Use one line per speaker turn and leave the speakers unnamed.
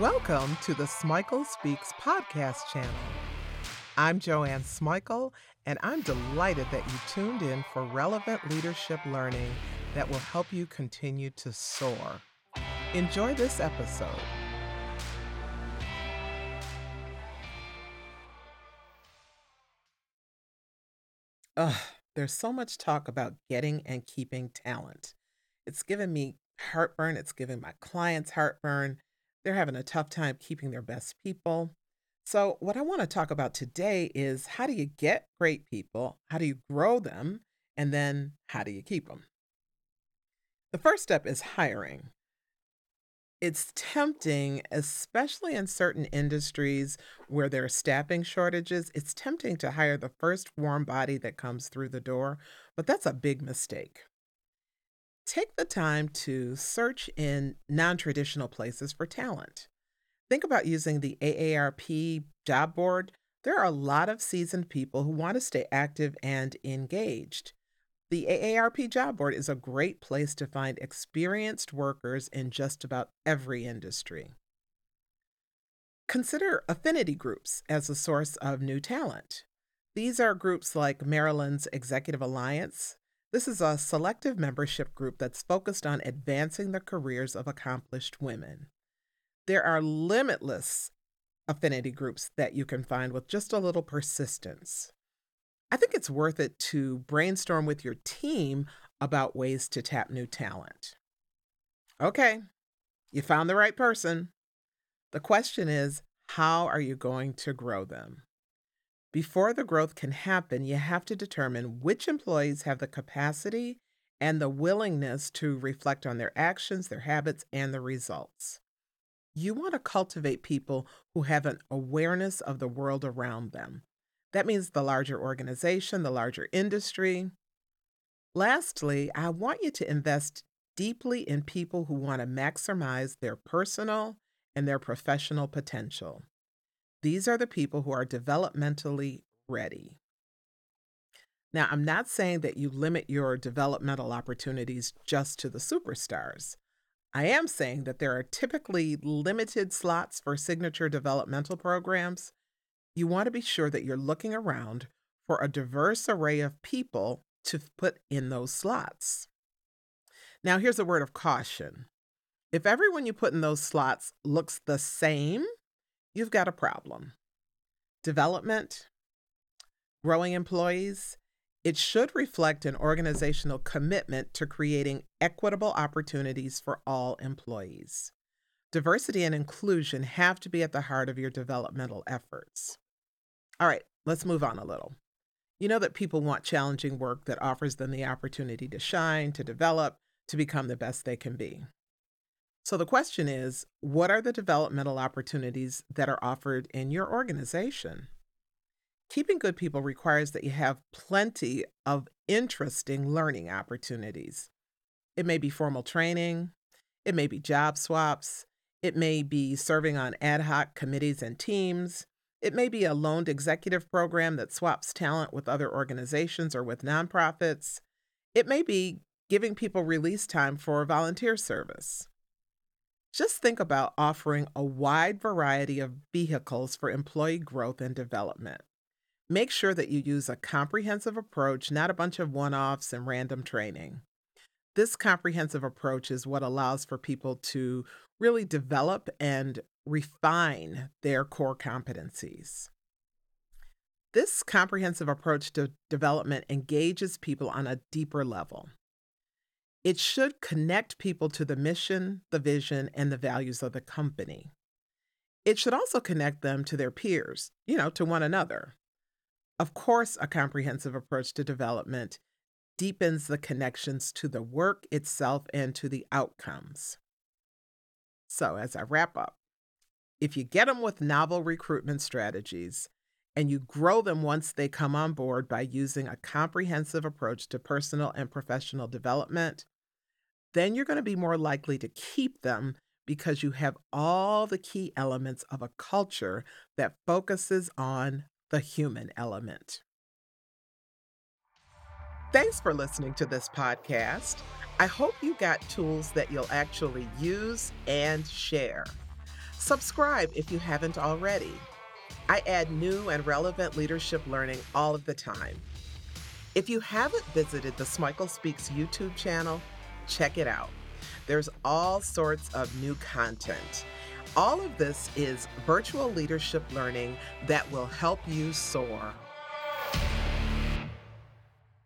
Welcome to the Smikle Speaks podcast channel. I'm Joanne Smikle, and I'm delighted that you tuned in for relevant leadership learning that will help you continue to soar. Enjoy this episode. Ugh, there's so much talk about getting and keeping talent. It's given me heartburn. It's given my clients heartburn. They're having a tough time keeping their best people. So, what I want to talk about today is how do you get great people? How do you grow them? And then how do you keep them? The first step is hiring. It's tempting, especially in certain industries where there are staffing shortages, it's tempting to hire the first warm body that comes through the door, but that's a big mistake. Take the time to search in non traditional places for talent. Think about using the AARP job board. There are a lot of seasoned people who want to stay active and engaged. The AARP job board is a great place to find experienced workers in just about every industry. Consider affinity groups as a source of new talent. These are groups like Maryland's Executive Alliance. This is a selective membership group that's focused on advancing the careers of accomplished women. There are limitless affinity groups that you can find with just a little persistence. I think it's worth it to brainstorm with your team about ways to tap new talent. Okay, you found the right person. The question is, how are you going to grow them? Before the growth can happen, you have to determine which employees have the capacity and the willingness to reflect on their actions, their habits, and the results. You want to cultivate people who have an awareness of the world around them, that means the larger organization, the larger industry. Lastly, I want you to invest deeply in people who want to maximize their personal and their professional potential. These are the people who are developmentally ready. Now, I'm not saying that you limit your developmental opportunities just to the superstars. I am saying that there are typically limited slots for signature developmental programs you want to be sure that you're looking around for a diverse array of people to put in those slots. Now, here's a word of caution. If everyone you put in those slots looks the same, you've got a problem. Development, growing employees, it should reflect an organizational commitment to creating equitable opportunities for all employees. Diversity and inclusion have to be at the heart of your developmental efforts. All right, let's move on a little. You know that people want challenging work that offers them the opportunity to shine, to develop, to become the best they can be. So the question is what are the developmental opportunities that are offered in your organization? Keeping good people requires that you have plenty of interesting learning opportunities. It may be formal training, it may be job swaps, it may be serving on ad hoc committees and teams, it may be a loaned executive program that swaps talent with other organizations or with nonprofits. It may be giving people release time for volunteer service. Just think about offering a wide variety of vehicles for employee growth and development. Make sure that you use a comprehensive approach, not a bunch of one offs and random training. This comprehensive approach is what allows for people to really develop and refine their core competencies. This comprehensive approach to development engages people on a deeper level. It should connect people to the mission, the vision, and the values of the company. It should also connect them to their peers, you know, to one another. Of course, a comprehensive approach to development deepens the connections to the work itself and to the outcomes. So, as I wrap up, if you get them with novel recruitment strategies and you grow them once they come on board by using a comprehensive approach to personal and professional development, then you're going to be more likely to keep them because you have all the key elements of a culture that focuses on the human element. Thanks for listening to this podcast. I hope you got tools that you'll actually use and share. Subscribe if you haven't already. I add new and relevant leadership learning all of the time. If you haven't visited the Smikle Speaks YouTube channel, check it out. There's all sorts of new content. All of this is virtual leadership learning that will help you soar.